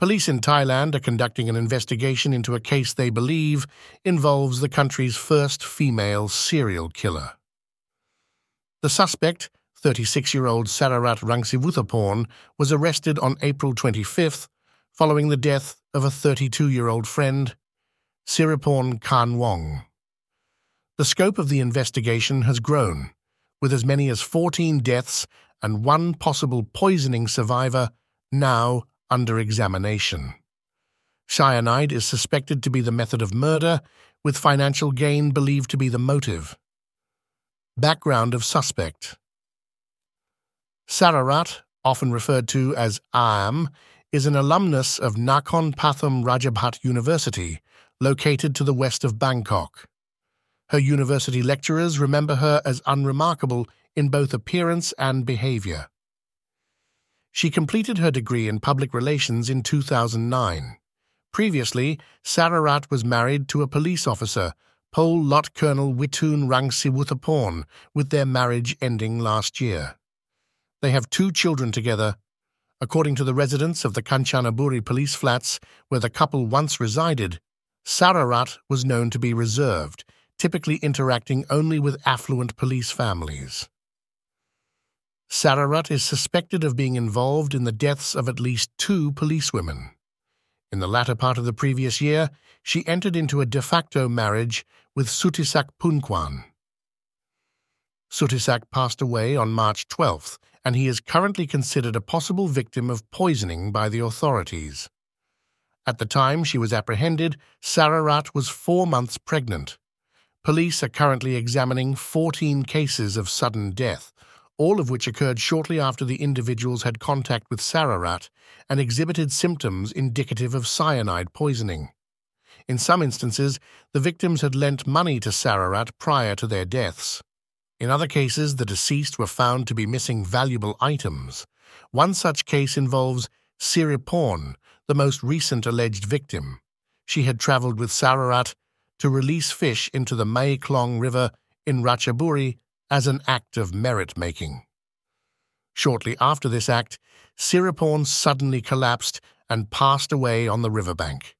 Police in Thailand are conducting an investigation into a case they believe involves the country's first female serial killer. The suspect, 36-year-old Sararat Rangsiwuthaporn, was arrested on April 25th following the death of a 32-year-old friend, Siriporn Khanwong. The scope of the investigation has grown, with as many as 14 deaths and one possible poisoning survivor now under examination. Cyanide is suspected to be the method of murder, with financial gain believed to be the motive. Background of suspect Sararat, often referred to as Am, is an alumnus of Nakhon Pathom Rajabhat University, located to the west of Bangkok. Her university lecturers remember her as unremarkable in both appearance and behavior. She completed her degree in public relations in 2009. Previously, Sararat was married to a police officer, Pol Lot Colonel Witoon Rangsiwuthaporn, with their marriage ending last year. They have two children together. According to the residents of the Kanchanaburi police flats, where the couple once resided, Sararat was known to be reserved, typically interacting only with affluent police families. Sararat is suspected of being involved in the deaths of at least two policewomen. In the latter part of the previous year, she entered into a de facto marriage with Suttisak Poonkwan. Suttisak passed away on March 12th, and he is currently considered a possible victim of poisoning by the authorities. At the time she was apprehended, Sararat was four months pregnant. Police are currently examining 14 cases of sudden death, all of which occurred shortly after the individuals had contact with Sararat and exhibited symptoms indicative of cyanide poisoning. In some instances, the victims had lent money to Sararat prior to their deaths. In other cases, the deceased were found to be missing valuable items. One such case involves Siriporn, the most recent alleged victim. She had travelled with Sararat to release fish into the Mae Klong River in Ratchaburi as an act of merit-making. Shortly after this act, Siriporn suddenly collapsed and passed away on the riverbank.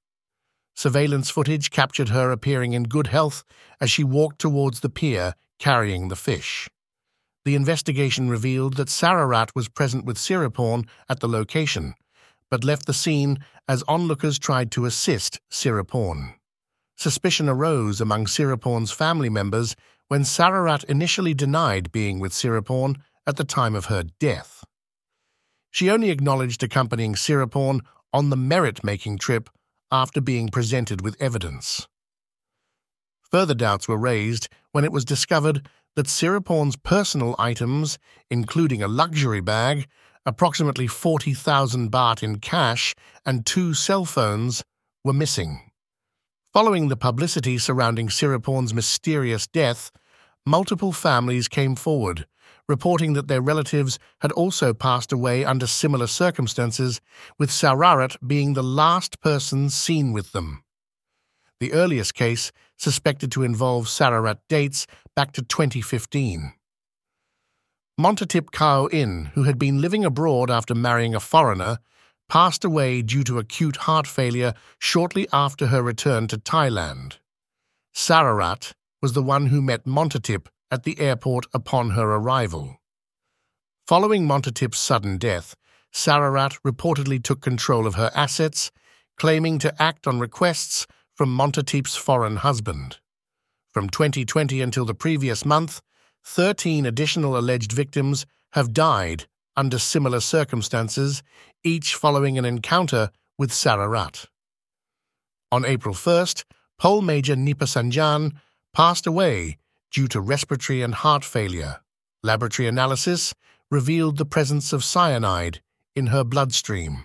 Surveillance footage captured her appearing in good health as she walked towards the pier carrying the fish. The investigation revealed that Sararat was present with Siriporn at the location, but left the scene as onlookers tried to assist Siriporn. Suspicion arose among Siriporn's family members when Sararat initially denied being with Siriporn at the time of her death. She only acknowledged accompanying Siriporn on the merit-making trip after being presented with evidence. Further doubts were raised when it was discovered that Siriporn's personal items, including a luxury bag, approximately 40,000 baht in cash, and two cell phones, were missing. Following the publicity surrounding Siriporn's mysterious death, multiple families came forward, reporting that their relatives had also passed away under similar circumstances, with Sararat being the last person seen with them. The earliest case, suspected to involve Sararat, dates back to 2015. Montatip Kao In, who had been living abroad after marrying a foreigner, passed away due to acute heart failure shortly after her return to Thailand. Sararat was the one who met Montatip at the airport upon her arrival. Following Montatip's sudden death, Sararat reportedly took control of her assets, claiming to act on requests from Montatip's foreign husband. From 2020 until the previous month, 13 additional alleged victims have died under similar circumstances, each following an encounter with Sararat. On April 1st, Pol Major Nipa Sanjan passed away due to respiratory and heart failure. Laboratory analysis revealed the presence of cyanide in her bloodstream.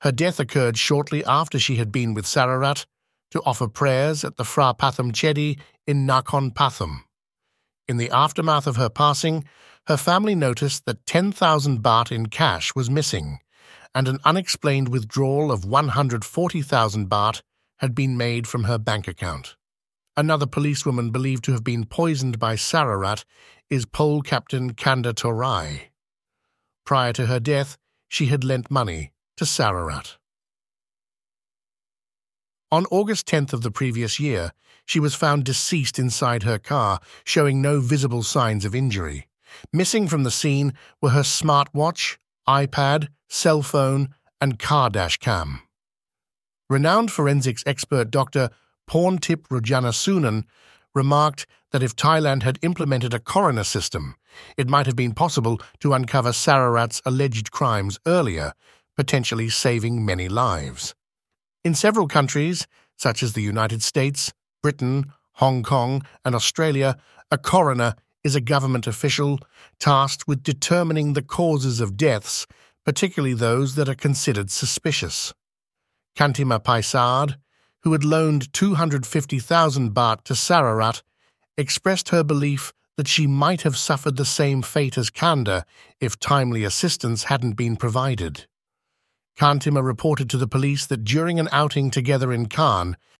Her death occurred shortly after she had been with Sararat to offer prayers at the Phra Pathom Chedi in Nakhon Pathom. In the aftermath of her passing, her family noticed that 10,000 baht in cash was missing, and an unexplained withdrawal of 140,000 baht had been made from her bank account. Another policewoman believed to have been poisoned by Sararat is Pol Captain Kanda Torai. Prior to her death, she had lent money to Sararat. On August 10th of the previous year, she was found deceased inside her car, showing no visible signs of injury. Missing from the scene were her smartwatch, iPad, cell phone, and car dash cam. Renowned forensics expert Dr. Porntip Rojanasunan remarked that if Thailand had implemented a coroner system, it might have been possible to uncover Sararat's alleged crimes earlier, potentially saving many lives. In several countries, such as the United States, Britain, Hong Kong, and Australia, a coroner is a government official tasked with determining the causes of deaths, particularly those that are considered suspicious. Kantima Paisad, who had loaned 250,000 baht to Sararat, expressed her belief that she might have suffered the same fate as Kanda if timely assistance hadn't been provided. Kantima reported to the police that during an outing together in Cannes,